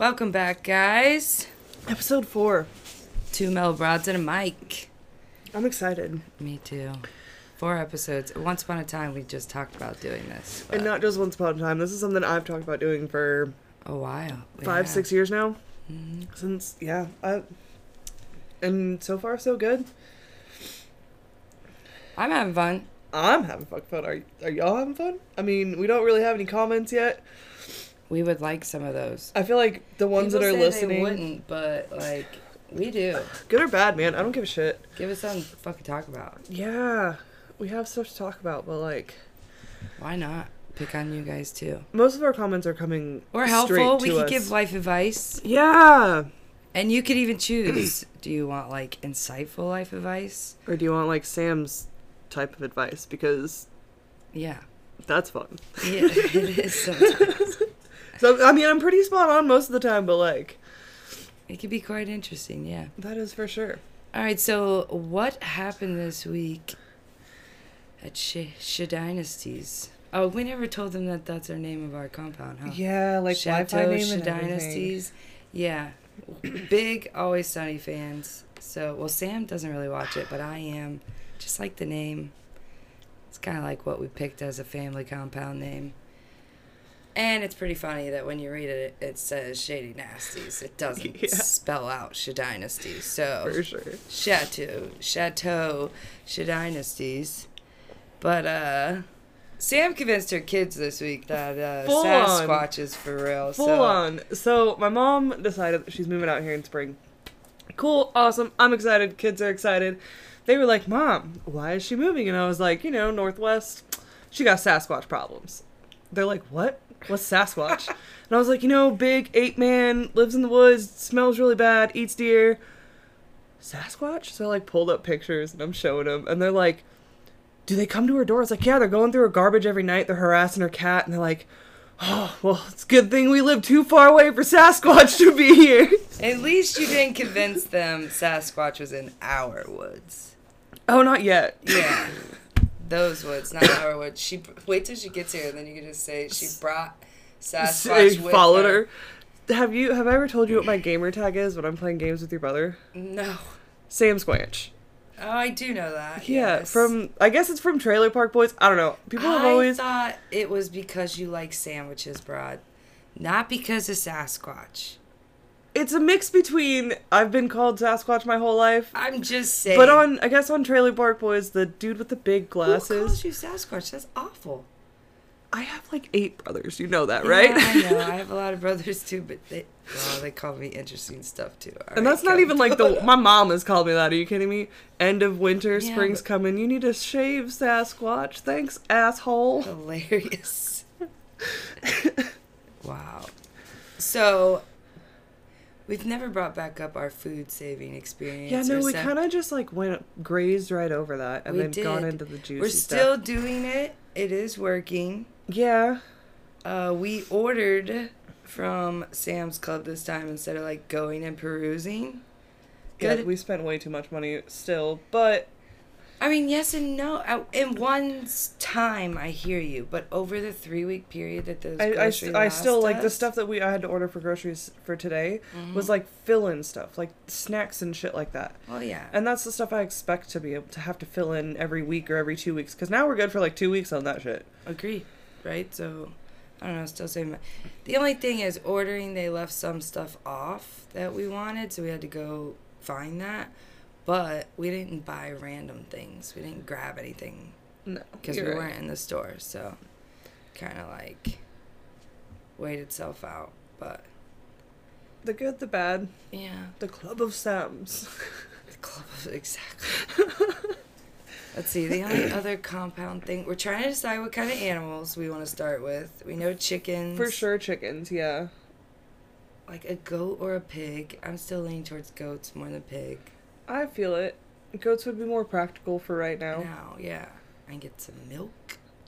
Welcome back, guys. Episode four. Two Mellow Broads and a mic. I'm excited. Me too. Four episodes. Once upon a time, we just talked about doing this. And not just once upon a time. This is something I've talked about doing for a while. five, Yeah. six years now. Mhm. Since yeah, I, and so far so good. I'm having fun. I'm having fuck fun. Are are y'all having fun? I mean, we don't really have any comments yet. We would like some of those. I feel like the ones People that are say They listening, wouldn't, but like we do. good or bad, man, I don't give a shit. Give us something to fucking talk about. Yeah, we have stuff to talk about, but like Why not? Pick on you guys too. most of our comments are coming. We're straight helpful. We could us. give life advice. Yeah. And you could even choose. do you want like insightful life advice? Or do you want like Sam's type of advice because Yeah. that's fun. Yeah, it is sometimes. So I mean, I'm pretty spot on most of the time, but like It could be quite interesting, yeah. that is for sure. All right, so what happened this week at Sh- Sh- Dynasties? Oh, we never told them that that's our name of our compound, huh? Yeah, like Chateau name Sh- Dynasties. Yeah. Big Always Sunny fans. So, well, Sam doesn't really watch it, but I am. Just like the name. It's kind of like what we picked as a family compound name. And it's pretty funny that when you read it, it says Shady Nasties. It doesn't Yeah. spell out Sh- Dynasties. So, For sure. Chateau, Chateau, Dynasties. But uh Sam convinced her kids this week that uh Full on. Sasquatch is for real. Full so on. So my mom decided that she's moving out here in spring. Cool, awesome. I'm excited. Kids are excited. They were like, "Mom, why is she moving?" And I was like, "You know, Northwest. She got Sasquatch problems." They're like, "What? What's Sasquatch?" and I was like, "You know, big ape man lives in the woods, smells really bad, eats deer." Sasquatch? So I like pulled up pictures and I'm showing them, and they're like, "Do they come to her door?" It's like, "Yeah, they're going through her garbage every night. They're harassing her cat, and they're like." Oh, well, it's a good thing we live too far away for Sasquatch to be here. at least you didn't convince them Sasquatch was in our woods. Oh, not yet. Yeah. Those woods, not our woods. She wait till she gets here, and then you can just say she brought Sasquatch with followed her. her. Have you have I ever told you what my gamer tag is when I'm playing games with your brother? No. Sam Squanch. Oh, I do know that. Yeah, yes. from I guess it's from Trailer Park Boys. I don't know. People have I always thought it was because you like sandwiches, Broad. Not because of Sasquatch. It's a mix between I've been called Sasquatch my whole life, I'm just saying. but on I guess on Trailer Park Boys, the dude with the big glasses. Who calls you Sasquatch? That's awful. I have like eight brothers. You know that, right? Yeah, I know. I have a lot of brothers too, but they well, they call me interesting stuff too. All And right, that's not even like the my mom has called me that. Are you kidding me? End of winter, Yeah, spring's but- coming. You need to shave, Sasquatch. Thanks, asshole. hilarious. wow. So we've never brought back up our food saving experience. Yeah, no, we kind of just like went grazed right over that and We then gone into the juicy We're still stuff. doing it. It is working. Yeah, Uh, we ordered from Sam's Club this time instead of like going and perusing. yeah, we spent way too much money still, but I mean, yes and no. In one time, I hear you, but over the three week period that those I, I, st- I still last like the stuff that we I had to order for groceries for today Mhm. was like fill-in stuff, like snacks and shit like that. Oh yeah, And that's the stuff I expect to be able to have to fill in every week or every two weeks. Because now we're good for like two weeks on that shit. agree, right? So I don't know. Still saying the only thing is ordering. They left some stuff off that we wanted, so we had to go find that. But we didn't buy random things. We didn't grab anything No, because we right. weren't in the store. So kind of like weighed itself out. But The good, the bad, yeah, the club of Sams. the club of exactly. Let's see. The only other compound thing we're trying to decide what kind of animals we want to start with. We know chickens For sure, chickens. Yeah. Like a goat or a pig. I'm still leaning towards goats more than pig. I feel it. Goats would be more practical for right now. Now, yeah. I can get some milk,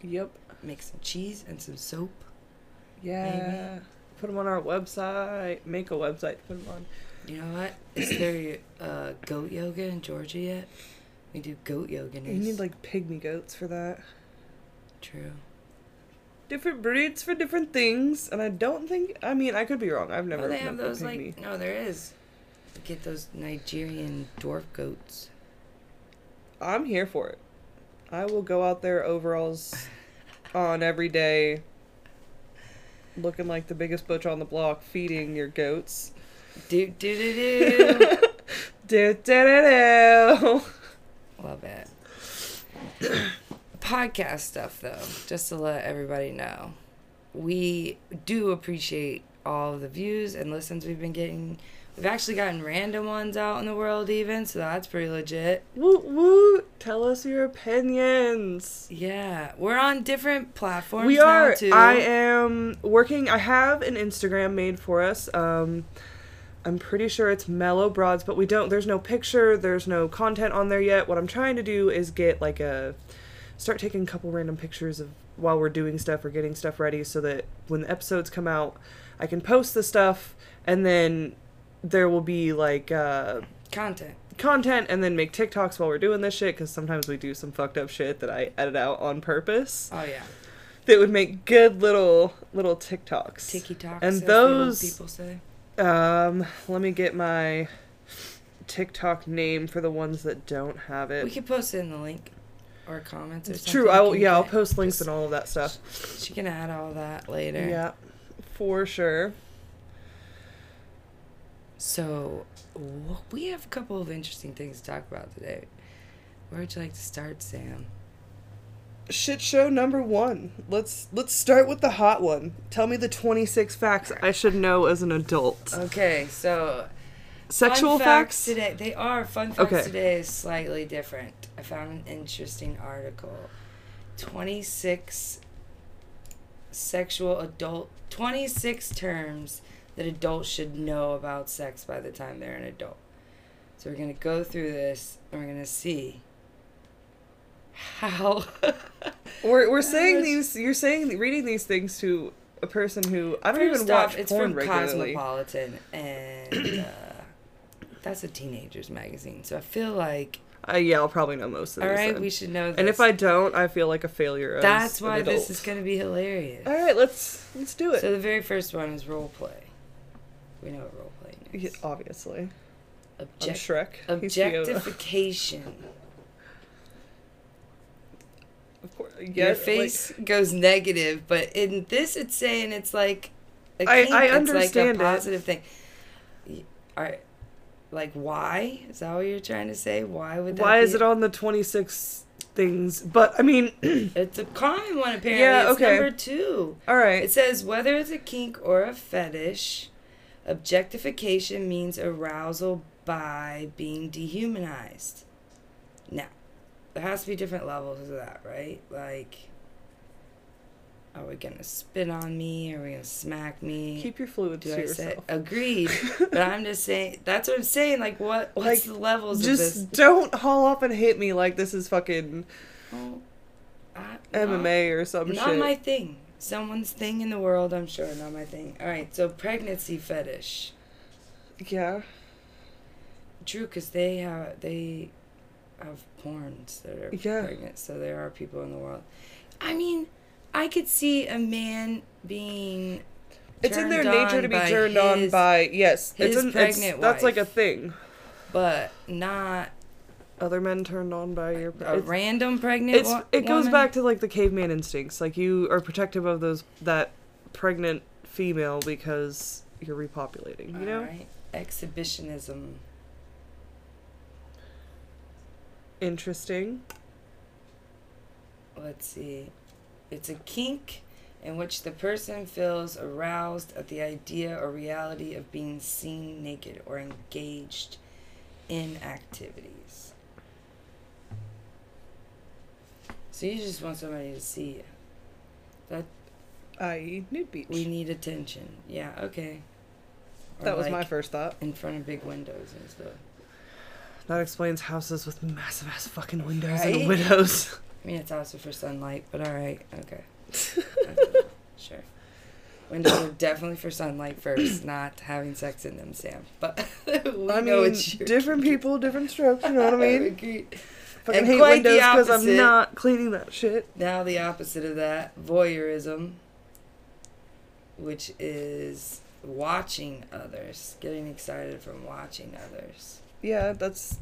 Yep. make some cheese and some soap. Yeah. Put them on our website. Make a website to put them on. You know what? Is there uh, goat yoga in Georgia yet? We do goat yoga. You need like pygmy goats for that. True. different breeds for different things, and I don't think. I mean, I could be wrong. I've never. Oh, they have those like no, there is. Get those Nigerian dwarf goats. I'm here for it. I will go out there overalls on every day, looking like the biggest butch on the block, feeding your goats. Do do do do. Do do do do. Love it. Podcast stuff, though, just to let everybody know, we do appreciate all the views and listens we've been getting. We've actually gotten random ones out in the world, even, so that's pretty legit. Woot woot! Tell us your opinions. Yeah, we're on different platforms. we now, are. too. I am working. I have an Instagram made for us. Um, I'm pretty sure it's Mellow Broads, but we don't. There's no picture. There's no content on there yet. What I'm trying to do is get like a start taking a couple random pictures of while we're doing stuff or getting stuff ready, so that when the episodes come out, I can post the stuff, and then there will be like. Uh, content. content and then make TikToks while we're doing this shit because sometimes we do some fucked up shit that I edit out on purpose Oh yeah, that would make good little little TikToks. tiki talks. And those- people say. Um, let me get my TikTok name for the ones that don't have it. We could post it in the link or comments or it's true. I will. Yeah, I'll post links and all of that stuff. She can add all that later. Yeah, for sure. So, we have a couple of interesting things to talk about today. Where would you like to start, Sam? Shit show number one. Let's let's start with the hot one. Tell me the twenty six facts I should know as an adult. Okay, so Sexual fun facts. today. They are fun facts Okay. today is slightly different. I found an interesting article. Twenty six sexual adult. Twenty six terms that adults should know about sex by the time they're an adult. So we're gonna go through this and we're gonna see how. We're we're saying these. You're saying reading these things to a person who I don't even watch it's porn from regularly. Cosmopolitan, and uh, that's a teenagers magazine. So I feel like, Uh, yeah, I'll probably know most of all these. right, then. we should know this. and if I don't, I feel like a failure. That's why this is going to be hilarious. All right, let's let's do it. So the very first one is role play. We know what role playing Yeah, is. obviously, I'm Shrek. Objectification. Of course, yeah, Your like- face goes negative, but in this, it's saying it's like. a I- kink, I it's understand it. like a positive thing. Y- Are, like why? Is that what you're trying to say? Why would that why be is it on the 26 things? But I mean, It's a common one apparently. Yeah, It's okay. number two. all right. It says whether it's a kink or a fetish, objectification means arousal by being dehumanized. Now, there has to be different levels of that, right? Like, are we gonna spit on me? Are we gonna smack me? Keep your fluids Do to I say yourself. agreed? but I'm just saying. That's what I'm saying. Like, what? What's Like, the levels of this? Just don't haul up and hit me like this is fucking Oh, I- MMA or some not shit. my thing. Someone's thing in the world, I'm sure. Not my thing. All right, so pregnancy fetish. Yeah. True, because they have they have porns that are Yeah. pregnant, so there are people in the world. I mean, I could see a man being. It's in their nature to be turned on by yes. his it's an, pregnant it's, that's like a thing. but not Other men turned on by your. a it's- random pregnant. it's wo- it goes woman. back to like the caveman instincts. Like you are protective of those that pregnant female because you're repopulating. You know. Alright. Exhibitionism. Interesting. let's see. It's a kink in which the person feels aroused at the idea or reality of being seen naked or engaged in activities. So you just want somebody to see you. That I.e. nude beach. we need attention. Yeah, okay. Or that was my first thought. in front of big windows and stuff. That explains houses with massive ass fucking windows Right? and windows. I mean, it's also for sunlight, but all right, okay. I don't know. sure. Windows are definitely for sunlight first, not having sex in them, Sam. But we I know mean, it's your different people, different strokes. You know what I mean? Agreed. Fucking And hate quite windows the because I'm not cleaning that shit. Now the opposite of that, voyeurism, which is watching others, getting excited from watching others. Yeah, that's.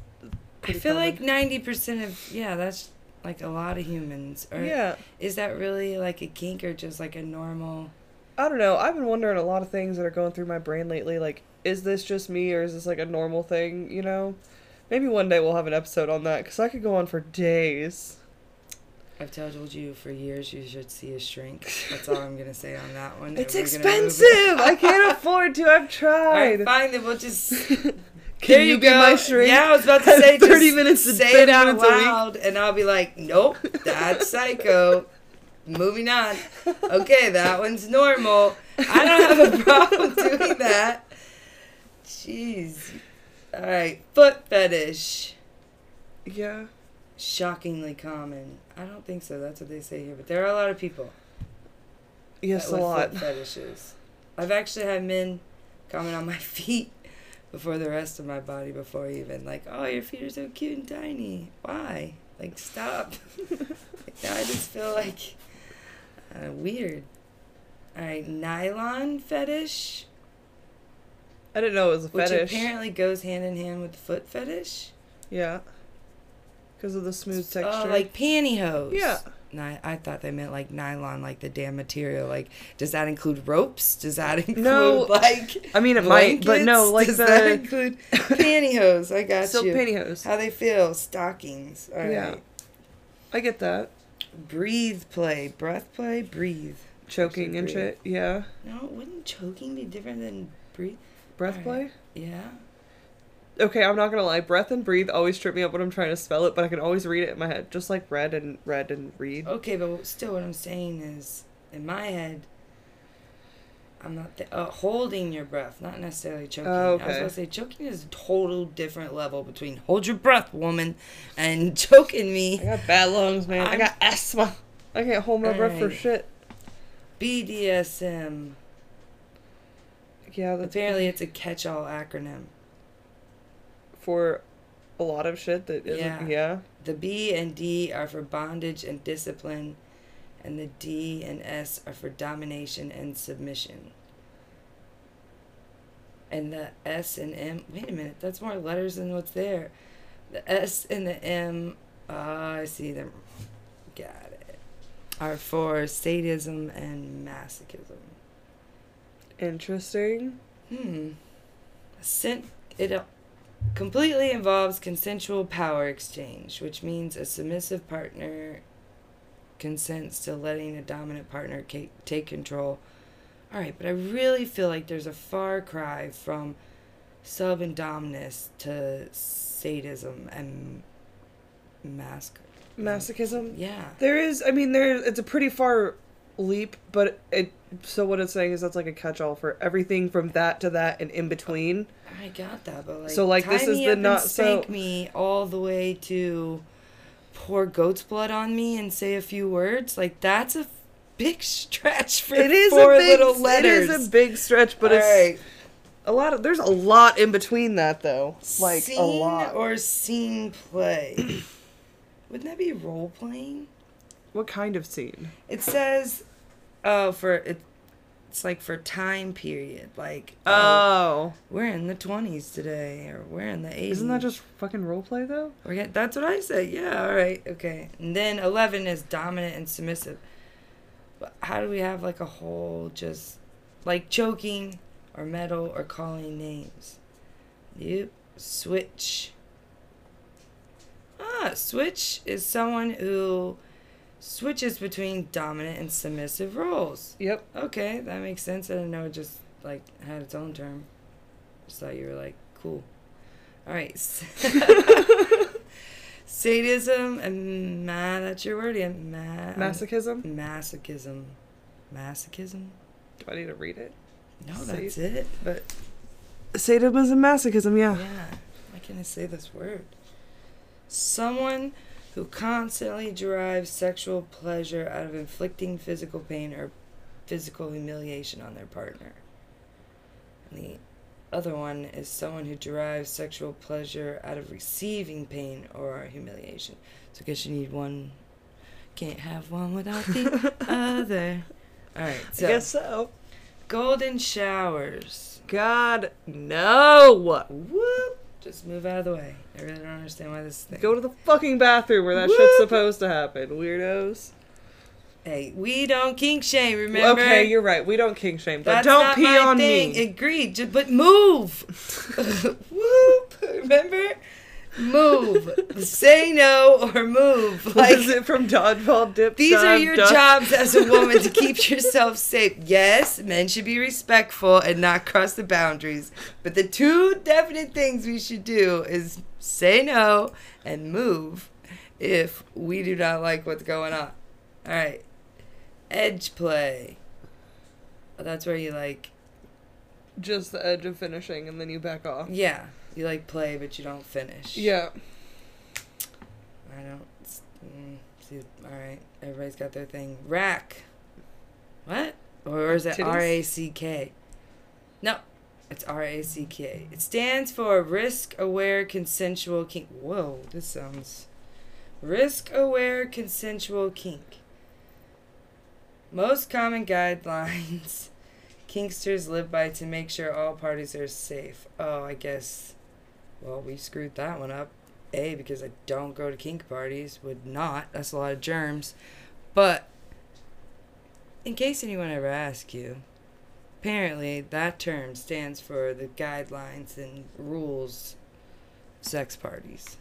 I feel common. like ninety percent of yeah, that's like a lot of humans. Or Yeah, is that really like a kink or just like a normal? I don't know. I've been wondering a lot of things that are going through my brain lately. Like, is this just me or is this like a normal thing? You know, maybe one day we'll have an episode on that because I could go on for days. I've told you for years you should see a shrink. That's all I'm gonna say on that one. It's and we're gonna move expensive. I can't afford to. I've All right, tried. fine. Then we'll just. Can there you, you be my shrink? Yeah, I was about to say 30 just minutes to say 30 it out minutes a week. loud, and I'll be like, nope, that's psycho. Moving on. Okay, that one's normal. I don't have a problem doing that. Jeez. All right, foot fetish. Yeah. Shockingly common. I don't think so. That's what they say here, but there are a lot of people. Yes, a lot. Foot fetishes. I've actually had men comment on my feet before the rest of my body before even like, oh, your feet are so cute and tiny. Why? Like, stop. like, now I just feel like uh, weird. All right, nylon fetish, I didn't know it was a fetish. which apparently goes hand in hand with the foot fetish. Yeah. Because of the smooth oh, texture. Oh, like pantyhose. Yeah. Ni- I thought they meant like nylon, like the damn material. Like, does that include ropes? Does that include No, like I mean, it might, but no, like Does that the include pantyhose? I got silk you. pantyhose. How they feel? Stockings. All right. Yeah. I get that. Breathe play, breath play, breathe. Choking and shit. Yeah. No, wouldn't choking be different than breathe? Breath Alright. play. Yeah. Okay, I'm not gonna lie. Breath and breathe always trip me up when I'm trying to spell it, but I can always read it in my head, just like read and read and read. Okay, but still, what I'm saying is, in my head, I'm not th- uh, holding your breath, not necessarily choking. Oh, I was okay. gonna say choking is a total different level between hold your breath, woman, and choking me. I got bad lungs, man. i I'm- got asthma. I can't hold my breath for shit. BDSM. Yeah, Apparently, it's a catch-all acronym. for a lot of shit that isn't. Yeah. Yeah. The B and D are for bondage and discipline, and the D and S are for domination and submission. And the S and M, wait a minute, that's more letters than what's there. The S and the M, ah, I see them. Got it. Are for sadism and masochism. Interesting. Hmm. Sen- it uh, completely involves consensual power exchange, which means a submissive partner consents to letting a dominant partner ca- take control. All right, but I really feel like there's a far cry from sub and dominus to sadism and mask. Masochism. Yeah. There is. I mean, there. It's a pretty far leap, but it. So what it's saying is that's like a catch-all for everything from that to that and in between. I got that, but like, So, like, this is the not so- me all the way to pour goat's blood on me and say a few words. Like that's a big stretch for It is four a big. little letters. is a big stretch, but it's Alright. a lot of. There's a lot in between that though. Like scene a lot. or scene play. Wouldn't that be role playing? What kind of scene? It says, oh, for it. It's like for time period, like oh, Oh, we're in the twenties today, or we're in the eighties. isn't that just fucking role play though? We're get, that's what I say. Yeah, all right, okay. And then 11 is dominant and submissive. But how do we have like a whole just like choking or metal or calling names? Yep. Switch. Ah, switch is someone who switches between dominant and submissive roles. Yep. Okay, that makes sense. I didn't know it just like had its own term. Just thought you were like cool. All right. Sadism and ma that's your word again. Ma um, Masochism. masochism. Masochism? Do I need to read it? No, Sa- that's it. But Sadism and masochism. Yeah. yeah, why can't I say this word? Someone who constantly derives sexual pleasure out of inflicting physical pain or physical humiliation on their partner. And the other one is someone who derives sexual pleasure out of receiving pain or humiliation. So I guess you need one. Can't have one without the other. All right. So I guess so. golden showers. God, no. Whoop. Just move out of the way. I really don't understand why this is thing. Go to the fucking bathroom where that Whoop. shit's supposed to happen, weirdos. Hey, we don't kink shame. Remember? Okay, you're right. We don't kink shame, but That's don't pee on thing. me. Agreed. Just, but move. Whoop. Remember? Move. Say no or move. Like it from dodgeball dip? these are your jobs as a woman to keep yourself safe. Yes, men should be respectful and not cross the boundaries. But the two definite things we should do is say no and move if we do not like what's going on. All right. Edge play. That's where you like Just the edge of finishing, and then you back off. Yeah, you like play, but you don't finish. Yeah. I don't. Mm, see, all right. Everybody's got their thing. Rack. What? Or is it R A C K? No, it's R A C K. It stands for Risk Aware Consensual Kink. Whoa, this sounds. Risk Aware Consensual Kink. Most common guidelines kinksters live by to make sure all parties are safe. Oh, I guess. Well, we screwed that one up. A, because I don't go to kink parties. Would not. That's a lot of germs. But, in case anyone ever asks you, apparently that term stands for the guidelines and rules sex parties.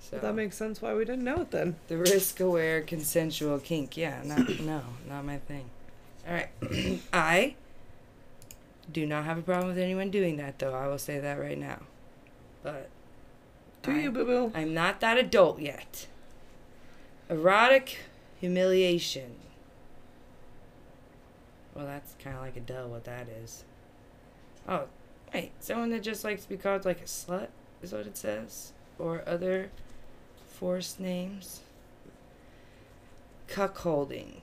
So That makes sense why we didn't know it then. the risk aware consensual kink. Yeah, not, no, not my thing. All right. I do not have a problem with anyone doing that, though. I will say that right now. But Do I- you, boo boo? I'm not that adult yet. Erotic humiliation. Well, that's kind of like a duh what that is. Oh, wait. Someone that just likes to be called like a slut is what it says. Or other forced names. Cuckolding.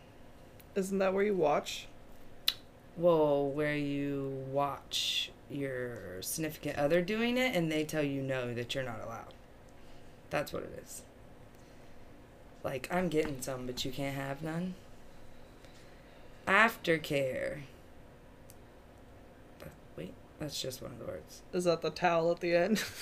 Isn't that where you watch? Well, where you watch your significant other doing it and they tell you no, that you're not allowed. That's what it is. Like, I'm getting some, but you can't have none. Aftercare. Uh, Wait, that's just one of the words. Is that the towel at the end?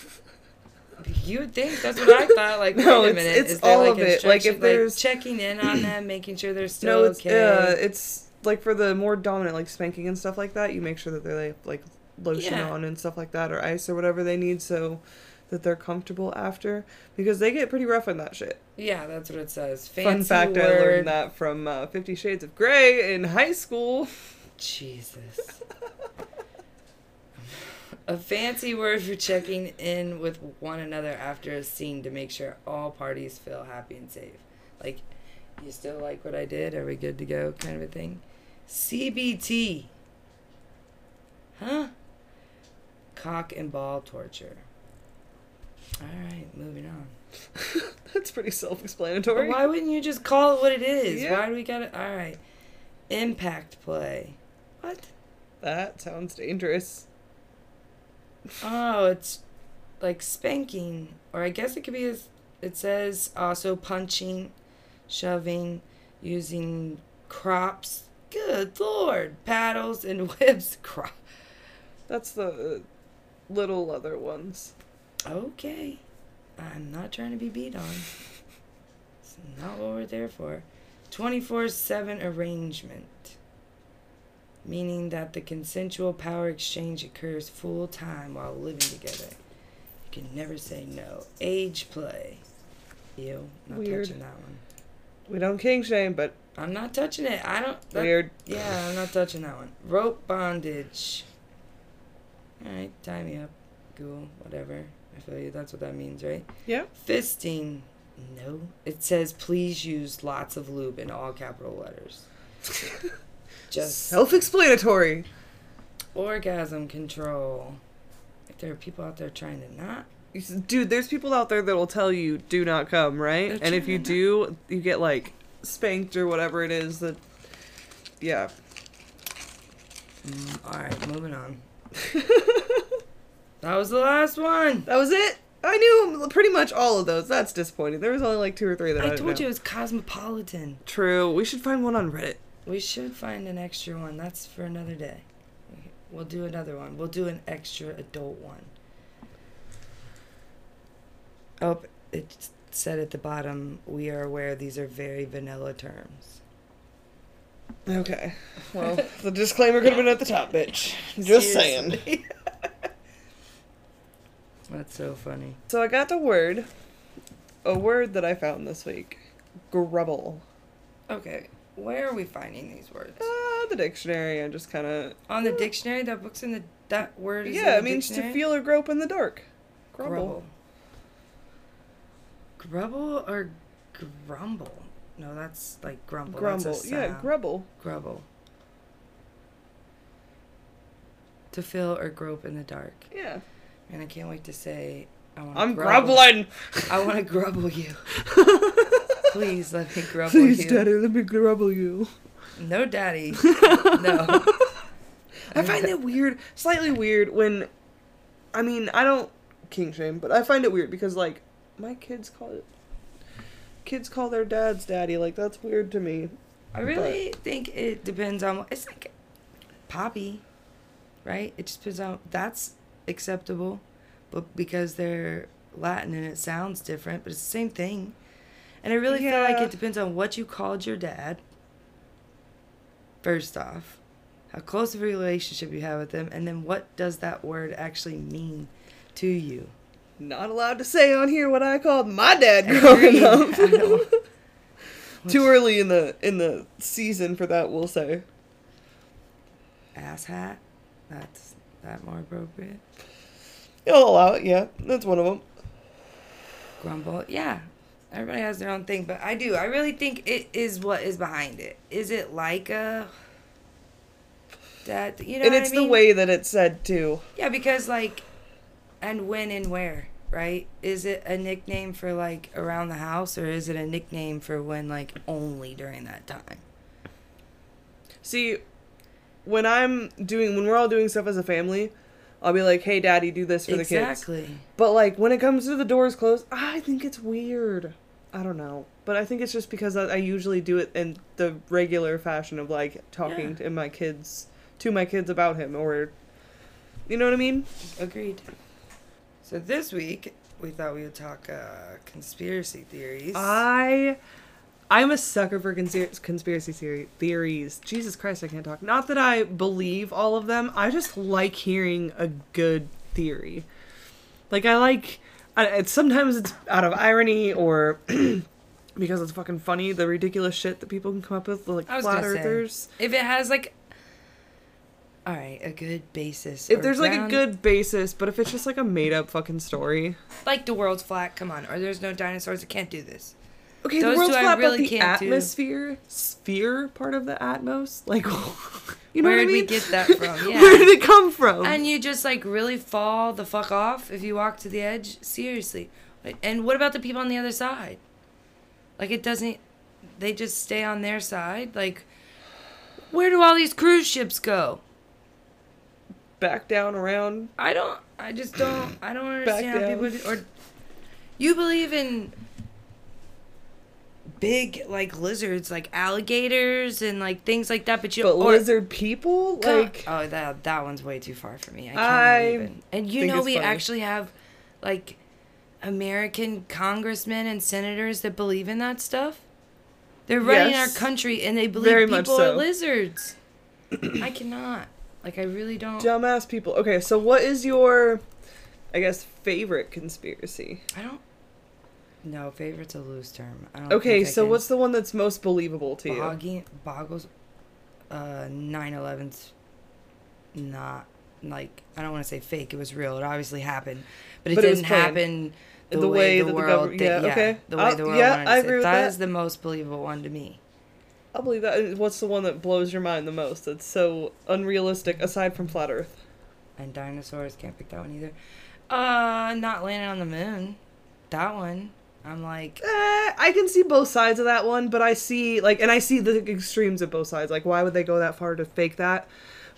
You would think that's what I thought. Like, No, wait a it's- minute, it's there all like of it. Like, if there's- checking in on them, making sure they're still no, it's okay. uh, it's like for the more dominant, like spanking and stuff like that. You make sure that they like, like lotion Yeah. on and stuff like that, or ice or whatever they need, so that they're comfortable after. Because they get pretty rough on that shit. yeah, that's what it says. Fancy Fun fact: I learned that from uh, Fifty Shades of Grey in high school. Jesus. a fancy word for checking in with one another after a scene to make sure all parties feel happy and safe. Like, you still like what I did? Are we good to go? Kind of a thing. CBT. Huh? Cock and ball torture. Alright, moving on. That's pretty self-explanatory. why wouldn't you just call it what it is? Yeah. Why do we gotta. Alright. Impact play. What? That sounds dangerous. Oh, it's like spanking, or I guess it could be. As, it says also punching, shoving, using crops. Good lord, paddles and whips. Cro- That's the little other ones. okay, I'm not trying to be beat on. It's not what we're there for. Twenty-four seven arrangement. Meaning that the consensual power exchange occurs full time while living together. You can never say no. Age play. Ew, not Weird. touching that one. We don't kink shame, but I'm not touching it. I don't. that- weird. Yeah, I'm not touching that one. Rope bondage. Alright, tie me up. Cool, whatever. I feel you. That's what that means, right? Yeah. Fisting. No. It says please use lots of lube in all capital letters. Just Self-explanatory. orgasm control. If there are people out there trying to not. Dude, there's people out there that will tell you do not come, right? They're and if you do, you get like spanked or whatever it is that yeah. Mm, Alright, moving on. That was the last one. That was it. I knew pretty much all of those. That's disappointing. There was only like two or three that I, I told you it was cosmopolitan. True. We should find one on Reddit. We should find an extra one. That's for another day. We'll do another one. We'll do an extra adult one. Oh, it said at the bottom, we are aware these are very vanilla terms. Okay. Well, the disclaimer could have been at the top, bitch. Just saying. That's so funny. So I got the word, a word that I found this week, grubble. Okay, where are we finding these words? Uh, the dictionary. I just kind of. On the dictionary? That book's in the that word is Yeah, it means to feel or grope in the dark. Grubble. Grubble. Grubble or grumble? No, that's like grumble. Grumble. That's a Yeah, sound. grubble. grubble. To fill or grope in the dark. Yeah. And I can't wait to say I want I'm grubbling. I want to grubble you. Please let me grubble Please, you. Please, Daddy, let me grubble you. No, daddy. no. I find it weird, slightly weird when, I mean, I don't kink shame, but I find it weird because like my kids call it, kids call their dads daddy. Like that's weird to me. I really think it depends on. It's like poppy, right? It just depends on. That's acceptable, but because they're Latin and it sounds different, but it's the same thing. And I really feel like it depends on what you called your dad. First off, how close of a relationship you have with them, and then what does that word actually mean to you? Not allowed to say on here what I called my dad growing up. Too early in the in the season for that, we'll say. Ass hat. That's that more appropriate. You'll allow it, yeah. That's one of them. grumble. Yeah, everybody has their own thing, but I do. I really think it is what is behind it. Is it like a that you know? and what it's I mean? the way that it's said too. Yeah, because like, and when and where, right? Is it a nickname for like around the house, or is it a nickname for when like only during that time? See, when I'm doing when we're all doing stuff as a family, I'll be like, "Hey, daddy, do this for the kids." exactly. But like when it comes to the doors closed, I think it's weird. I don't know, but I think it's just because I, I usually do it in the regular fashion of like talking Yeah. to my kids to my kids about him, or you know what I mean? Agreed. So this week we thought we would talk uh, conspiracy theories. I I'm a sucker for conspir- conspiracy theory theories. Jesus Christ, I can't talk. Not that I believe all of them. I just like hearing a good theory. Like I like I, it's sometimes it's out of irony or because it's fucking funny the ridiculous shit that people can come up with like flat gonna say, earthers. If it has like, all right, a good basis. If there's like a good basis, but if it's just like a made up fucking story. like the world's flat, come on, or there's no dinosaurs, it can't do this. Okay, Those the world's flat, really but the can't do. atmosphere, sphere part of the Atmos, like, you know Where what I did mean? we get that from? Yeah. Where did it come from? And you just like really fall the fuck off if you walk to the edge. Seriously. And what about the people on the other side? Like it doesn't. They just stay on their side. Like, where do all these cruise ships go? Back down around. I don't. I just don't. I don't understand how people. Do, or you believe in big like lizards, like alligators and like things like that, but you But or, lizard people, like, oh that that one's way too far for me. I can't even. And you know we funny. actually have like American congressmen and senators that believe in that stuff. They're running our country and they believe people much are lizards. I cannot. Like I really don't. dumbass people. Okay, so what is your, I guess, favorite conspiracy? I don't. No, favorite's a loose term. I don't Okay, think I so can- what's the one that's most believable to you? Boggy, boggles? Uh, 9/11's not like I don't want to say fake. It was real. It obviously happened, but it But it was didn't planned. happen the, The way, way the that the world. government- did- yeah, yeah, okay. the way I'll- the world yeah, wanted to I say. agree with That that. is the most believable one to me. I'll believe that. What's the one that blows your mind the most? That's so unrealistic, aside from flat Earth. And dinosaurs can't pick that one either. Uh, not landing on the moon. That one. I'm like, Eh, I can see both sides of that one, but I see like, and I see the extremes of both sides. Like, why would they go that far to fake that?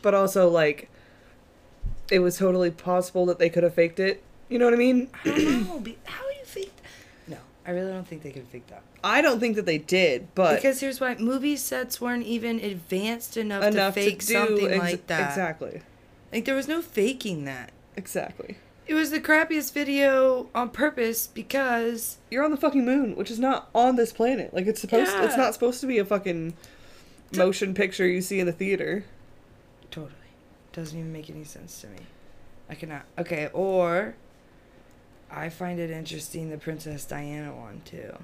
But also, like, it was totally possible that they could have faked it. You know what I mean? I don't know. How do you fake? No, I really don't think they could fake that. I don't think that they did, but Because here's why: movie sets weren't even advanced enough, enough to fake to something ex- like that. Exactly. Like there was no faking that. Exactly. It was the crappiest video on purpose because You're on the fucking moon, which is not on this planet. Like it's supposed it's not supposed to be a fucking motion picture you see in the theater. totally doesn't even make any sense to me. I cannot. Okay, or I find it interesting the Princess Diana one too.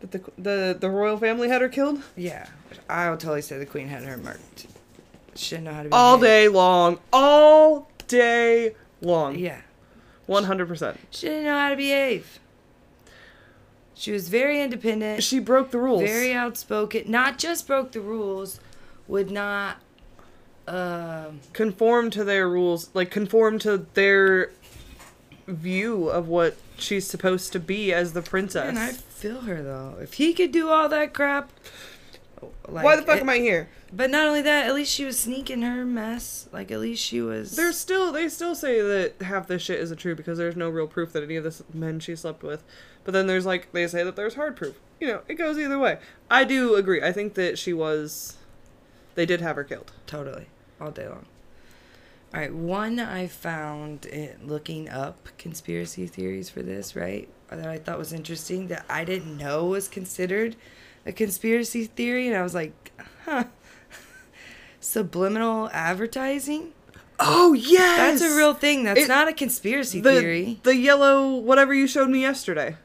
That the the the royal family had her killed Yeah, I would totally say the Queen had her murked. She didn't know how to be all day long, all day long. Yeah, One hundred percent. she didn't know how to behave. She was very independent. She broke the rules. very outspoken. Not just broke the rules, would not. Um, conform to their rules, like conform to their view of what she's supposed to be as the princess. and I feel her though. If he could do all that crap, like, Why the fuck it- am I here? But not only that, at least she was sneaking her mess. Like at least she was. There's still they still say that half this shit isn't true because there's no real proof that any of the men she slept with. But then there's like they say that there's hard proof. You know, it goes either way. I do agree. I think that she was they did have her killed. totally all day long. All right, one I found looking up conspiracy theories for this, right? That I thought was interesting that I didn't know was considered a conspiracy theory, and I was like, huh. Subliminal advertising? Oh yes. That's a real thing. That's It- not a conspiracy the, theory. The yellow whatever you showed me yesterday.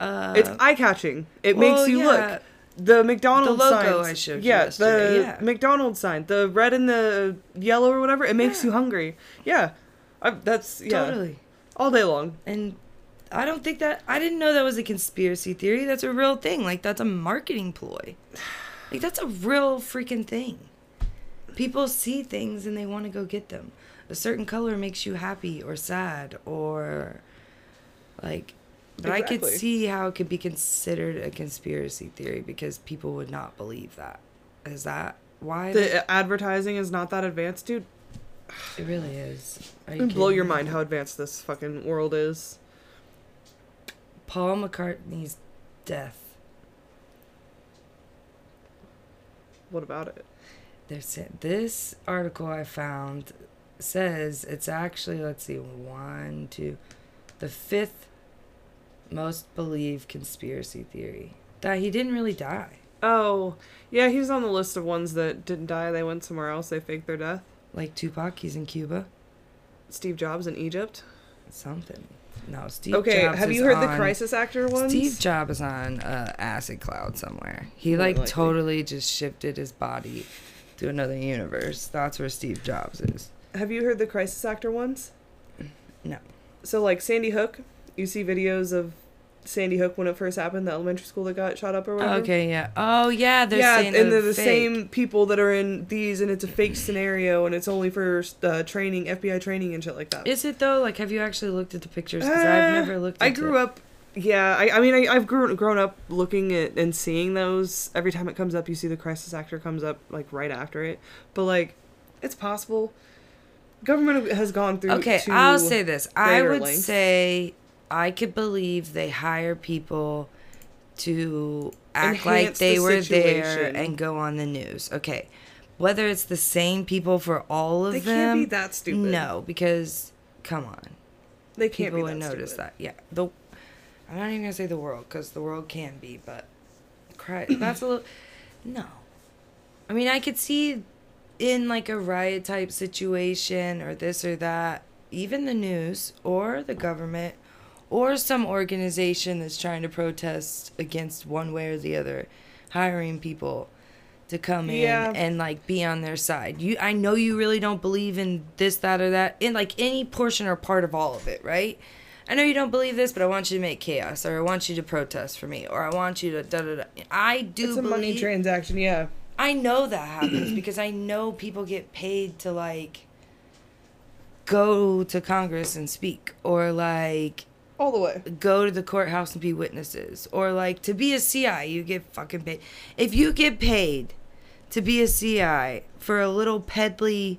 Uh, It's eye catching. It well, makes you yeah. look. The McDonald's The logo signs, I showed you yeah, the yeah. McDonald's sign, the red and the yellow or whatever, it makes Yeah. you hungry. Yeah, I, that's yeah, Totally. all day long. And I don't think that I didn't know that was a conspiracy theory. That's a real thing. Like that's a marketing ploy. Like that's a real freaking thing. People see things and they want to go get them. A certain color makes you happy or sad or like but I could see how it could be considered a conspiracy theory because people would not believe that. Is that why The advertising is not that advanced, dude. it really is? It you blow your me? mind how advanced this fucking world is. Paul McCartney's death What about it? They're this article I found says it's actually let's see one two the fifth most believed conspiracy theory that he didn't really die Oh, yeah, he's on the list of ones that didn't die. They went somewhere else. They faked their death. like Tupac he's in Cuba Steve Jobs in Egypt. something no Steve okay, Jobs have you heard the crisis actor ones? Steve Jobs is on uh, acid cloud somewhere he like totally just shifted his body to another universe that's where Steve Jobs is Have you heard the crisis actor ones? no So like Sandy Hook, you see videos of Sandy Hook when it first happened, the elementary school that got shot up or whatever. okay yeah oh yeah they're yeah, and they're the fake. same people that are in these, and it's a fake scenario, and it's only for uh, training, FBI training, and shit like that. Is it though? Like, have you actually looked at the pictures? Because Uh, I've never looked. I grew it. up. Yeah, I, I mean, I, I've grown grown up looking at and seeing those. Every time it comes up, you see the crisis actor comes up like right after it. But like, it's possible. Government has gone through. Okay, I'll say this. I would lengths. say I could believe they hire people to act like they the were there and go on the news. Okay, whether it's the same people for all of They them, can't be that stupid. No, because come on, they can't people be would notice stupid. that. Yeah, the I'm not even gonna say the world because the world can be, but. That's a little. No, I mean I could see in like a riot type situation or this or that, even the news or the government or some organization that's trying to protest against one way or the other, hiring people to come in Yeah. and like be on their side. You I know you really don't believe in this, that, or that, in like any portion or part of all of it, right? I know you don't believe this, but I want you to make chaos, or I want you to protest for me, or I want you to da da da. I do It's a money transaction, yeah. I know that happens because I know people get paid to like go to Congress and speak or like All the way. go to the courthouse and be witnesses or like to be a CI you get fucking paid. If you get paid to be a CI for a little peddly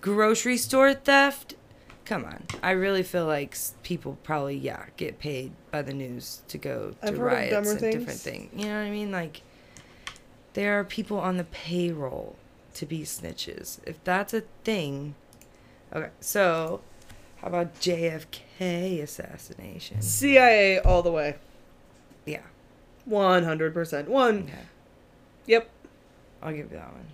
grocery store theft. Come on, I really feel like people probably yeah get paid by the news to go to I've riots and different things. things. You know what I mean? Like there are people on the payroll to be snitches. If that's a thing, okay. So how about JFK assassination? CIA all the way. Yeah, One hundred percent. One. okay. Yep. I'll give you that one.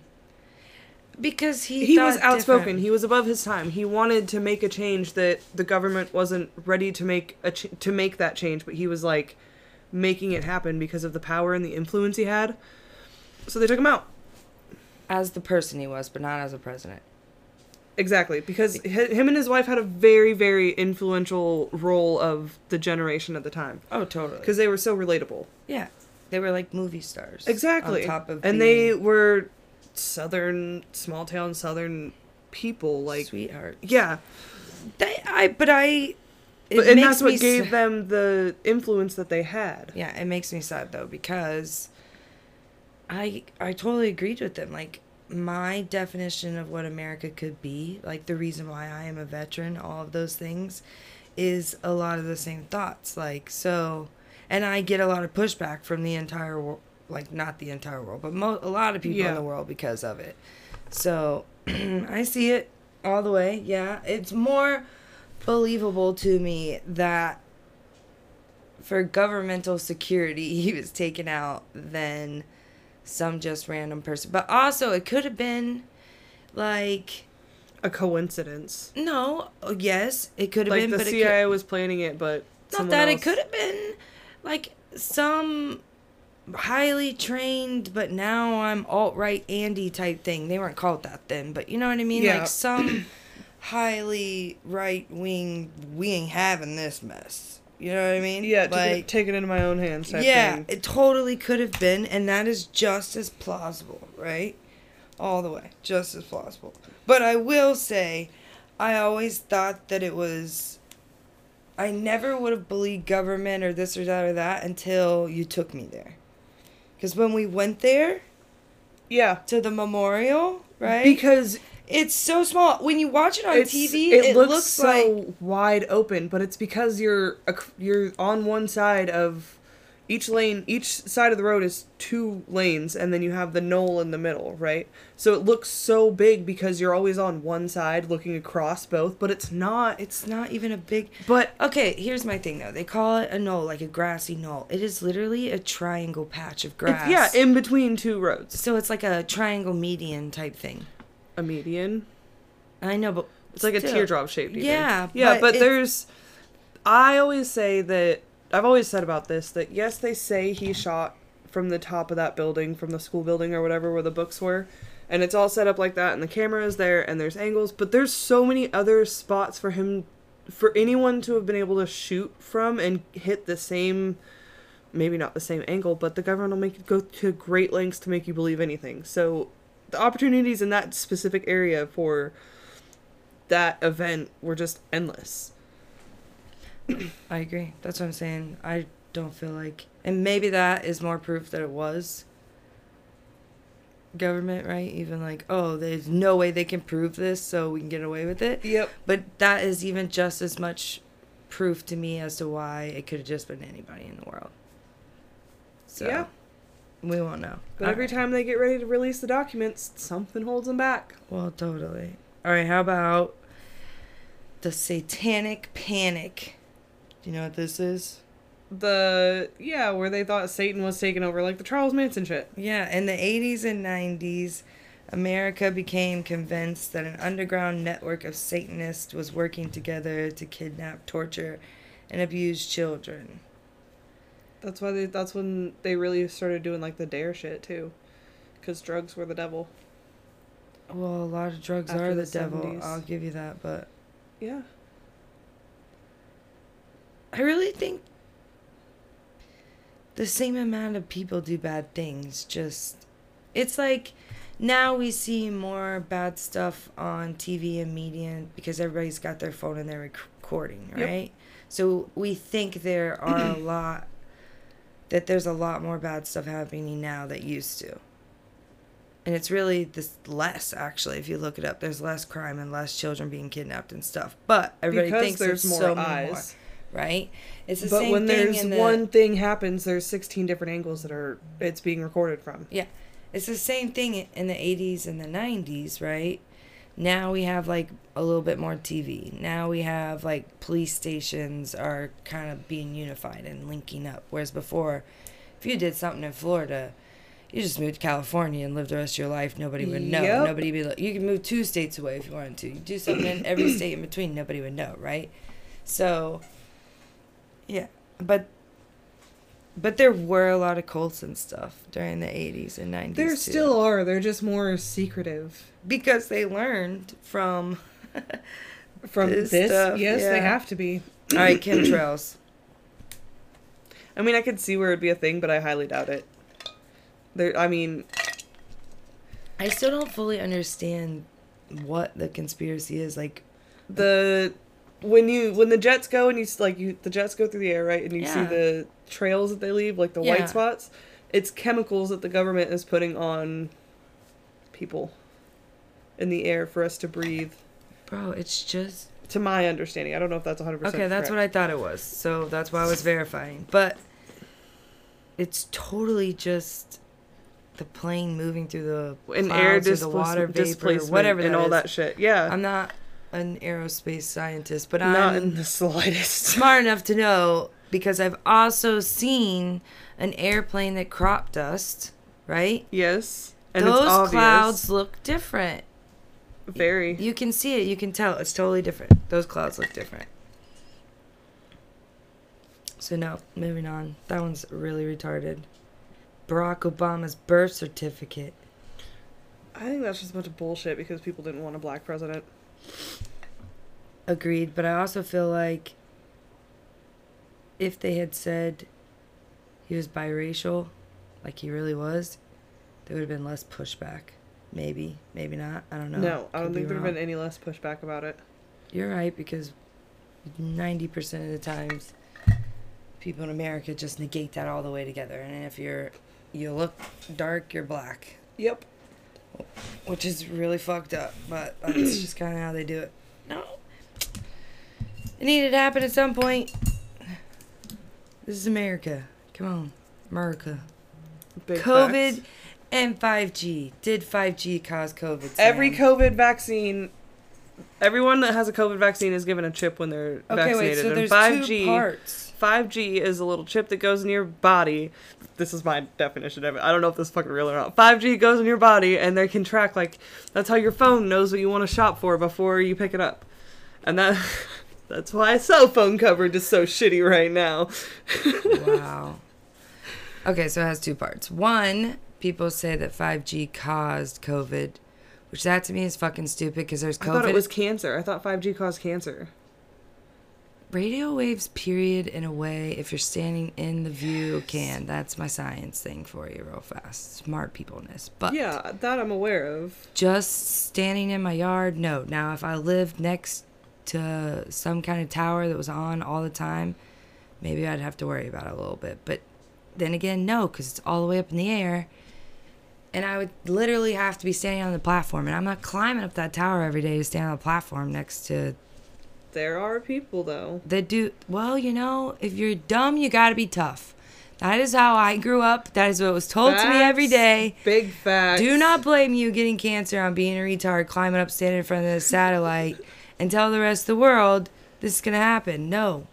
Because he He was outspoken. different. He was above his time. He wanted to make a change that the government wasn't ready to make a ch- to make that change, but he was like making it happen because of the power and the influence he had. So they took him out. as the person he was, but not as a president. Exactly, because him and his wife had a very, very influential role of the generation at the time. Oh, totally. Because they were so relatable. yeah, they were like movie stars. Exactly. On top of and they were southern, small town southern people. Like, sweetheart. yeah. They, I, but I. But, and that's what gave sa- them the influence that they had. Yeah, it makes me sad though because I I totally agreed with them. Like my definition of what America could be, like the reason why I am a veteran, all of those things, is a lot of the same thoughts. Like so, and I get a lot of pushback from the entire world, like not the entire world, but mo- a lot of people Yeah. in the world because of it. So I see it all the way. Yeah, it's more believable to me that for governmental security he was taken out than some just random person. But also it could have been like A coincidence. no, yes, it could have Like been the but CIA it could, was planning it, but not that else- it could have been like some highly trained but now I'm alt right Andy type thing. They weren't called that then, but you know what I mean? Yeah. Like some highly right wing we ain't having this mess. You know what I mean? Yeah, to like get, take it into my own hands. Type yeah, thing. it totally could have been, and that is just as plausible, right? All the way, just as plausible. But I will say, I always thought that it was. I never would have believed government or this or that or that until you took me there. Because when we went there yeah. to the memorial, right? Because it's so small. When you watch it on it's, TV, it, looks, so like wide open, but it's because you're you're on one side of each lane. Each side of the road is two lanes, and then you have the knoll in the middle, right? So it looks so big because you're always on one side looking across both, but it's not. it's not even a big. But Okay, here's my thing though. They call it a knoll, like a grassy knoll. It is literally a triangle patch of it's, grass. yeah, in between two roads, so it's like a triangle median type thing. A median. I know, but It's like a teardrop shaped. even. Yeah, yeah, but but, there's. I always say that I've always said about this that yes, they say he shot from the top of that building, from the school building or whatever where the books were, and it's all set up like that, and the camera is there, and there's angles, but there's so many other spots for him, for anyone to have been able to shoot from and hit the same. Maybe not the same angle, but the government will make it go to great lengths to make you believe anything. So, the opportunities in that specific area for that event were just endless. I agree. That's what I'm saying. I don't feel like, and maybe that is more proof that it was government, right? Even like, oh, there's no way they can prove this, so we can get away with it. Yep. But that is even just as much proof to me as to why it could have just been anybody in the world. So, Yeah. We won't know. But every time they get ready to release the documents, something holds them back. Well, totally. All right, how about the satanic panic? Do you know what this is? The yeah, where they thought Satan was taking over, like the Charles Manson shit. Yeah, in the 80s and 90s, America became convinced that an underground network of Satanists was working together to kidnap, torture, and abuse children. That's why they. That's when they really started doing like the dare shit too, because drugs were the devil. Well, a lot of drugs After are the, the devil. 70s. I'll give you that, but Yeah. I really think the same amount of people do bad things. Just it's like now we see more bad stuff on TV and media because everybody's got their phone and they're rec- recording, Yep. right? So we think there are a lot that there's a lot more bad stuff happening now that used to. and it's really this less actually if you look it up. There's less crime and less children being kidnapped and stuff. But everybody Because thinks there's there's more so many eyes. more, right? It's the but same when thing there's the, one thing happens, there's 16 different angles that are it's being recorded from. Yeah. It's the same thing in the 80s and the 90s, right? Now we have like a little bit more TV. Now we have like police stations are kind of being unified and linking up. Whereas before, if you did something in Florida, you just moved to California and lived the rest of your life. Nobody would know. Yep. Nobody would be like, you can move two states away if you wanted to. You do something in every state in between, nobody would know, right? So, yeah. But but there were a lot of cults and stuff during the 80s and 90s. There too. still are. They're just more secretive. because they learned from. From This this, stuff, yes, they have to be. All right, chemtrails. I mean, I could see where it'd be a thing, but I highly doubt it. There, I mean, I still don't fully understand what the conspiracy is. Like, the when you when the jets go and you like you the jets go through the air right and you see the trails that they leave like the Yeah. white spots it's chemicals that the government is putting on people in the air for us to breathe bro, it's just to my understanding i don't know if that's 100% okay. That's what I thought it was. So that's why I was verifying. But it's totally just the plane moving through the clouds air the water vapor, displacement whatever and all is. that shit yeah I'm not an aerospace scientist, but I'm not in the slightest smart enough to know because I've also seen an airplane that crop dust, right? yes and Those clouds look different. very You can see it, you can tell. It's totally different. Those clouds look different. So, no, moving on. That one's really retarded. Barack Obama's birth certificate. i think that's just a bunch of bullshit because people didn't want a black president Agreed, but I also feel like if they had said he was biracial, like he really was, there would have been less pushback. Maybe, maybe not. I don't know. no, i don't think there'd have been any less pushback about it You're right because ninety percent of the times, people in America just negate that all the way together. And if you're you look dark, you're black, yep which is really fucked up. But that's just kind of how they do it. No, it needed to happen at some point. This is America. Come on, America. Big COVID facts. and 5G. Did 5G cause COVID? Every COVID vaccine, everyone that has a COVID vaccine is given a chip when they're Okay, vaccinated. wait. So and there's 5G, two parts. 5G is a little chip that goes in your body. This is my definition of it. I don't know if this is fucking real or not. 5G goes in your body, and they can track like that's how your phone knows what you want to shop for before you pick it up, and that. That's why cell phone coverage is so shitty right now. wow. Okay, so it has two parts. One, people say that 5G caused COVID, which that to me is fucking stupid because there's COVID. I thought it was cancer. I thought 5G caused cancer. Radio waves, period, in a way, if you're standing in the view, can. That's my science thing for you, real fast. Smart peopleness. But Yeah, that I'm aware of. just standing in my yard, no. Now, if I lived next to some kind of tower that was on all the time, maybe I'd have to worry about it a little bit. But then again, no, because it's all the way up in the air. And I would literally have to be standing on the platform. And I'm not climbing up that tower every day to stand on the platform next to There are people though. that do Well, you know, if you're dumb, you got to be tough. That is how I grew up. That is what was told to me every day. Big facts. Do not blame you getting cancer on being a retard, climbing up, standing in front of the satellite, and tell the rest of the world this is going to happen. No.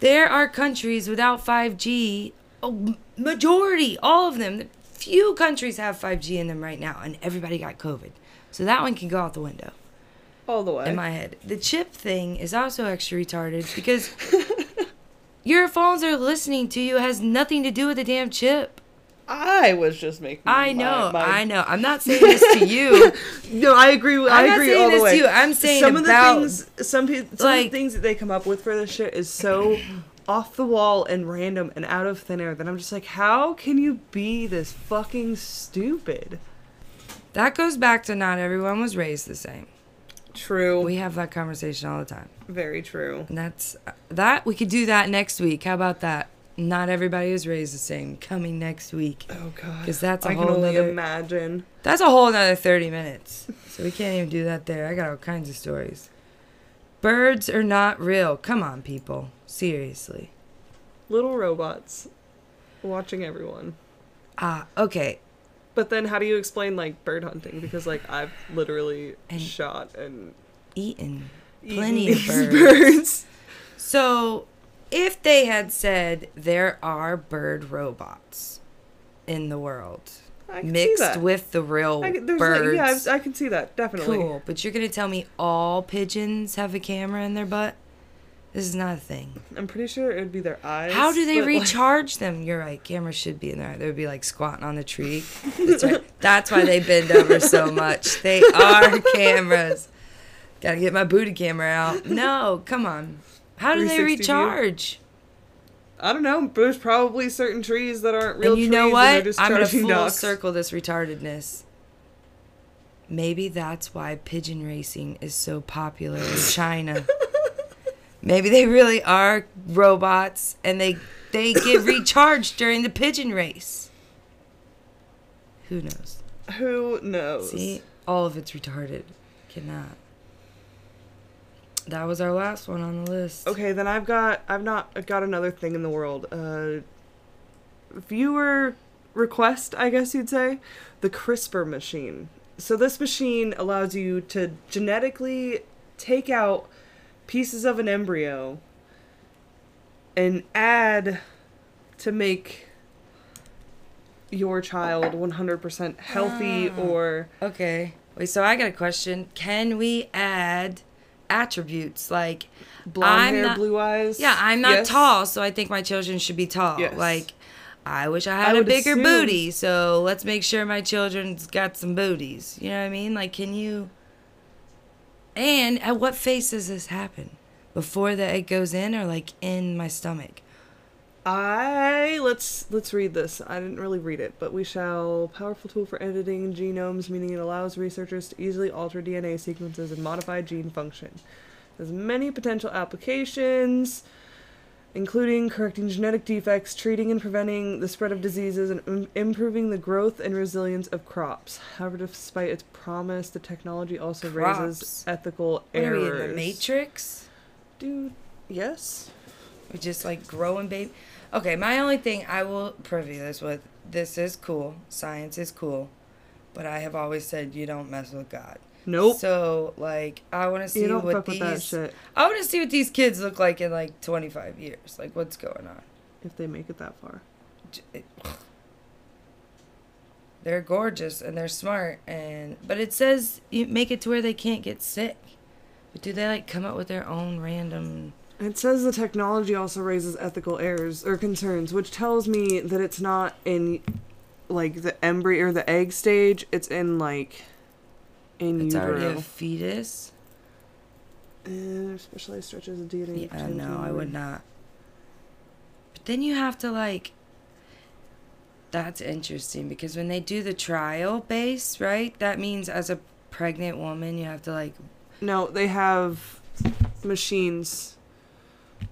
There are countries without 5G, a majority, all of them. Few countries have 5G in them right now, and everybody got COVID. So that one can go out the window all the way. in my head. The chip thing is also extra retarded because your phones are listening to you. It has nothing to do with the damn chip. I was just making. I know, my- I know. I'm not saying this to you. No, I agree. with- I I'm not agree saying all the this way. to you. I'm saying some about- of the things, some people, some of the things that they come up with for this shit is so off the wall and random and out of thin air that I'm just like, how can you be this fucking stupid? That goes back to not everyone was raised the same. True. We have that conversation all the time. Very true. And that's that we could do that next week. How about that? not everybody is raised the same. Coming next week. Oh God. Because that's a I whole can only nother- imagine. That's a whole nother 30 minutes. So we can't even do that there. I got all kinds of stories. Birds are not real. Come on, people. Seriously. Little robots watching everyone. Ah, okay. But then how do you explain like bird hunting? Because like I've literally And- shot and Eaten. eaten Plenty of birds. birds. So, if they had said there are bird robots in the world I mixed with the real I, can- birds, Like, yeah, I've- I can see that definitely. cool. But you're gonna tell me all pigeons have a camera in their butt? This is not a thing. I'm pretty sure it would be their eyes. How do they but, like- recharge them? You're right. Cameras should be in there. They would be like squatting on the tree. That's right. That's why they bend over so much. They are cameras. Gotta get my booty camera out. No, come on. How do they 360 view? recharge? I don't know. There's probably certain trees that aren't real and you trees know what? I'm gonna full ducks. circle this retardedness. Maybe that's why pigeon racing is so popular in China. Maybe they really are robots and they they get recharged during the pigeon race. Who knows? Who knows? See, all of it's retarded. Cannot. That was our last one on the list. Okay, then I've got I've not I've got another thing in the world. Uh viewer request, I guess you'd say, the CRISPR machine. So this machine allows you to genetically take out pieces of an embryo and add to make your child 100% healthy Ah. or Okay. Wait, so I got a question. Can we add attributes like blonde I'm hair, not- blue eyes. Yeah, I'm not Yes. tall, so I think my children should be tall. Yes. Like, I wish I I had a bigger assume- booty, so let's make sure my children's got some booties. You know what I mean? Like, can you. And at what phase does this happen? Before the egg goes in or like in my stomach? I let's let's read this. I didn't really read it, but we shall powerful tool for editing genomes, meaning it allows researchers to easily alter DNA sequences and modify gene function. There's many potential applications, including correcting genetic defects, treating and preventing the spread of diseases, and im- improving the growth and resilience of crops. However, despite its promise, the technology also Crops? raises ethical What are errors. we in the Matrix? Dude, yes. We're just like growing baby. Okay, my only thing I will preview this with this is cool. Science is cool. But I have always said you don't mess with God. Nope. So like I want to see what fuck with that these shit I want to see what these kids look like in like 25 years. Like what's going on? if they make it that far. They're gorgeous and they're smart and but it says you make it to where they can't get sick. But do they like come up with their own random It says the technology also raises ethical errors or concerns, which tells me that it's not in like the embryo or the egg stage. It's in like in it's already utero. a fetus? Uh, specialized stretches of DNA. Yeah, no, I would not. But then you have to like. That's interesting because when they do the trial base, right? That means as a pregnant woman, you have to like. No, they have machines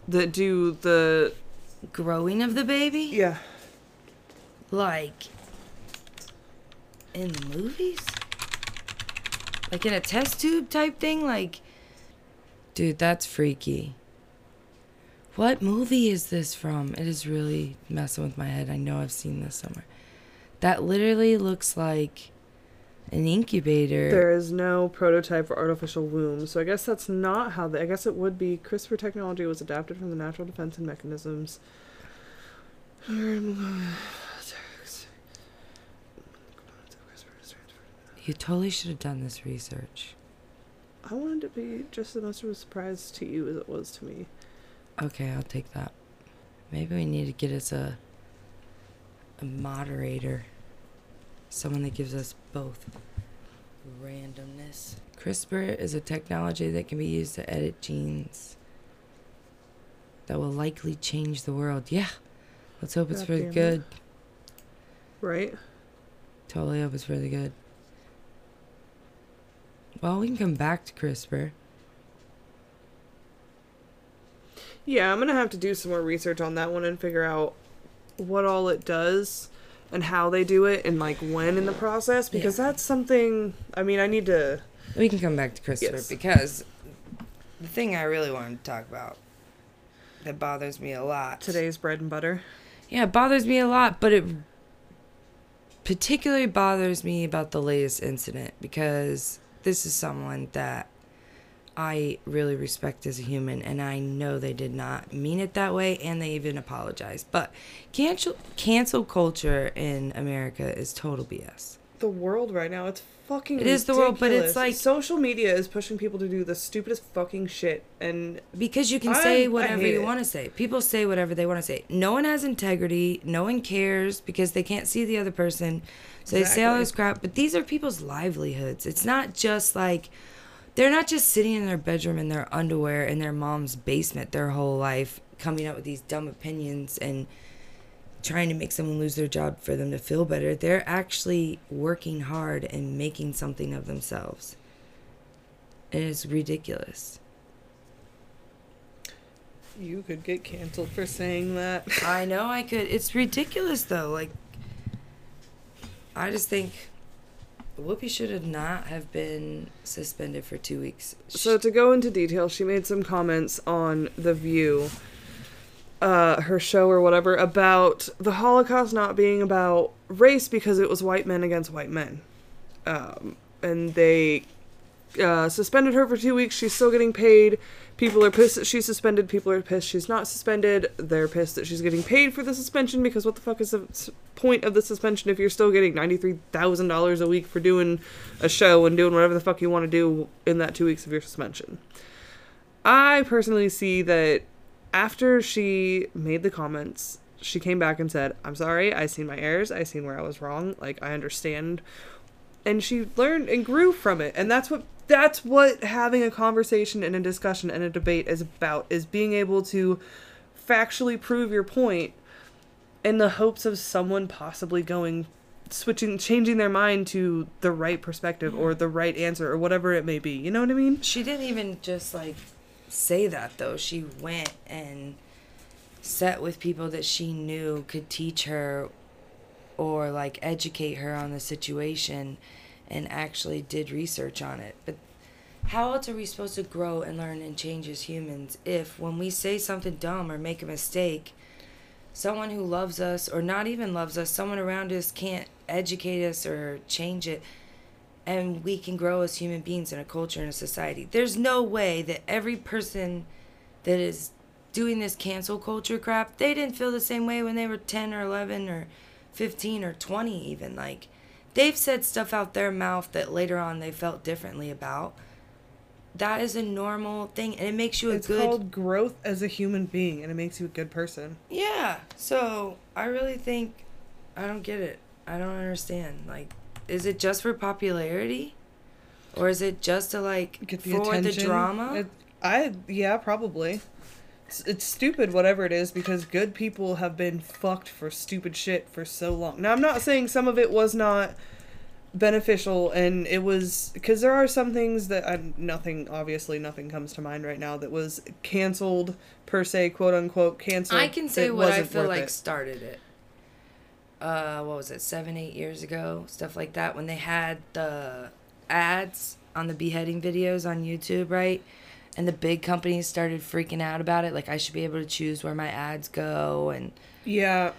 that do the Growing of the baby? yeah. Like. In the movies? Like in a test tube type thing? Like. Dude, that's freaky. What movie is this from? It is really messing with my head. I know I've seen this somewhere. That literally looks like an incubator. There is no prototype for artificial womb, so I guess that's not how they. I guess it would be CRISPR technology was adapted from the natural defense and mechanisms. You totally should have done this research. I wanted to be just as much of a surprise to you as it was to me. Okay, I'll take that. Maybe we need to get us a a moderator. Someone that gives us both randomness. CRISPR is a technology that can be used to edit genes that will likely change the world. Yeah. Let's hope it's God for the damn it. good. Right? Totally hope it's for the good. Well, we can come back to CRISPR. Yeah, I'm gonna have to do some more research on that one and figure out what all it does and how they do it and like when in the process because that's something I mean I need to We can come back to CRISPR Yes. because the thing I really wanted to talk about that bothers me a lot today's bread and butter. Yeah, it bothers me a lot, but it particularly bothers me about the latest incident because this is someone that I really respect as a human, and I know they did not mean it that way, and they even apologized. But cancel cancel culture in America is total BS. The world right now, it's fucking It is the world, but it's like- social media is pushing people to do the stupidest fucking shit and Because you can I- say I whatever hate you it. want to say. People say whatever they want to say. No one has integrity. No one cares because they can't see the other person. So they say all Exactly. this crap. But these are people's livelihoods. It's not just like they're not just sitting in their bedroom in their underwear in their mom's basement their whole life, coming up with these dumb opinions and trying to make someone lose their job for them to feel better. They're actually working hard and making something of themselves. And it's ridiculous. you could get canceled for saying that. I know I could. It's ridiculous though. Like, I just think Whoopi should have not have been suspended for two weeks. So to go into detail, she made some comments on The View, uh, her show or whatever, about the Holocaust not being about race because it was white men against white men. Um, and they uh, suspended her for two weeks. She's still getting paid. People are pissed that she's suspended. People are pissed she's not suspended. They're pissed that she's getting paid for the suspension because what the fuck is the point of the suspension if you're still getting $93,000 a week for doing a show and doing whatever the fuck you want to do in that two weeks of your suspension? I personally see that after she made the comments, she came back and said, I'm sorry, I seen my errors, I seen where I was wrong, like I understand. And she learned and grew from it. And that's what that's what having a conversation and a discussion and a debate is about is being able to factually prove your point in the hopes of someone possibly going switching changing their mind to the right perspective or the right answer or whatever it may be. You know what i mean? She didn't even just like say that though. She went and sat with people that she knew could teach her or like educate her on the situation and actually did research on it. But how else are we supposed to grow and learn and change as humans if when we say something dumb or make a mistake, someone who loves us or not even loves us, someone around us can't educate us or change it and we can grow as human beings in a culture and a society. There's no way that every person that is doing this cancel culture crap, they didn't feel the same way when they were 10 or 11 or 15 or 20 even like they've said stuff out their mouth that later on they felt differently about. That is a normal thing and it makes you a it's good called growth as a human being and it makes you a good person Yeah. So I really think I don't get it. I don't understand. Like, is it just for popularity, or is it just to like get the for attention the drama? It- i yeah probably it's, it's stupid whatever it is because good people have been fucked for stupid shit for so long now i'm not saying some of it was not beneficial and it was because there are some things that I, nothing obviously nothing comes to mind right now that was canceled per se quote unquote canceled I can say what I feel like it. started it. Uh, what was it? Seven, eight years ago, stuff like that. When they had the ads on the beheading videos on YouTube, right? And the big companies started freaking out about it. Like I should be able to choose where my ads go, and yeah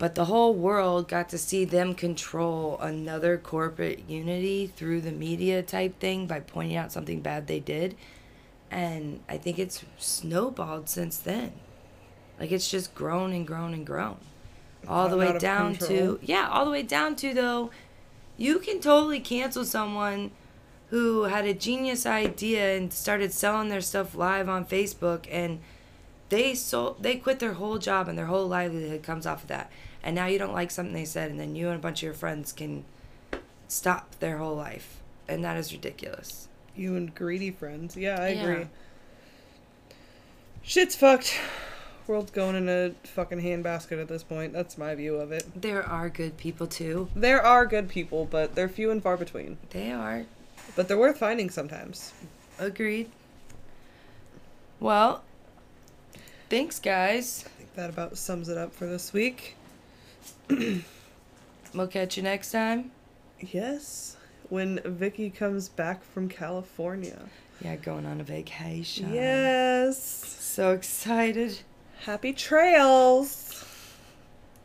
but the whole world got to see them control another corporate unity through the media type thing by pointing out something bad they did. And I think it's snowballed since then. Like it's just grown and grown and grown. All the way down control. to, yeah, all the way down to though, you can totally cancel someone who had a genius idea and started selling their stuff live on Facebook and they sold they quit their whole job and their whole livelihood comes off of that. And now you don't like something they said and then you and a bunch of your friends can stop their whole life. And that is ridiculous. You and greedy friends. Yeah i Yeah. agree. Shit's fucked World's going in a fucking handbasket at this point. That's my view of it. There are good people too. There are good people, but they're few and far between. They are. But they're worth finding sometimes. Agreed. Well, thanks, guys. I think that about sums it up for this week. we'll catch you next time. Yes, when Vicky comes back from California. Yeah, going on a vacation. Yes. So excited. Happy trails.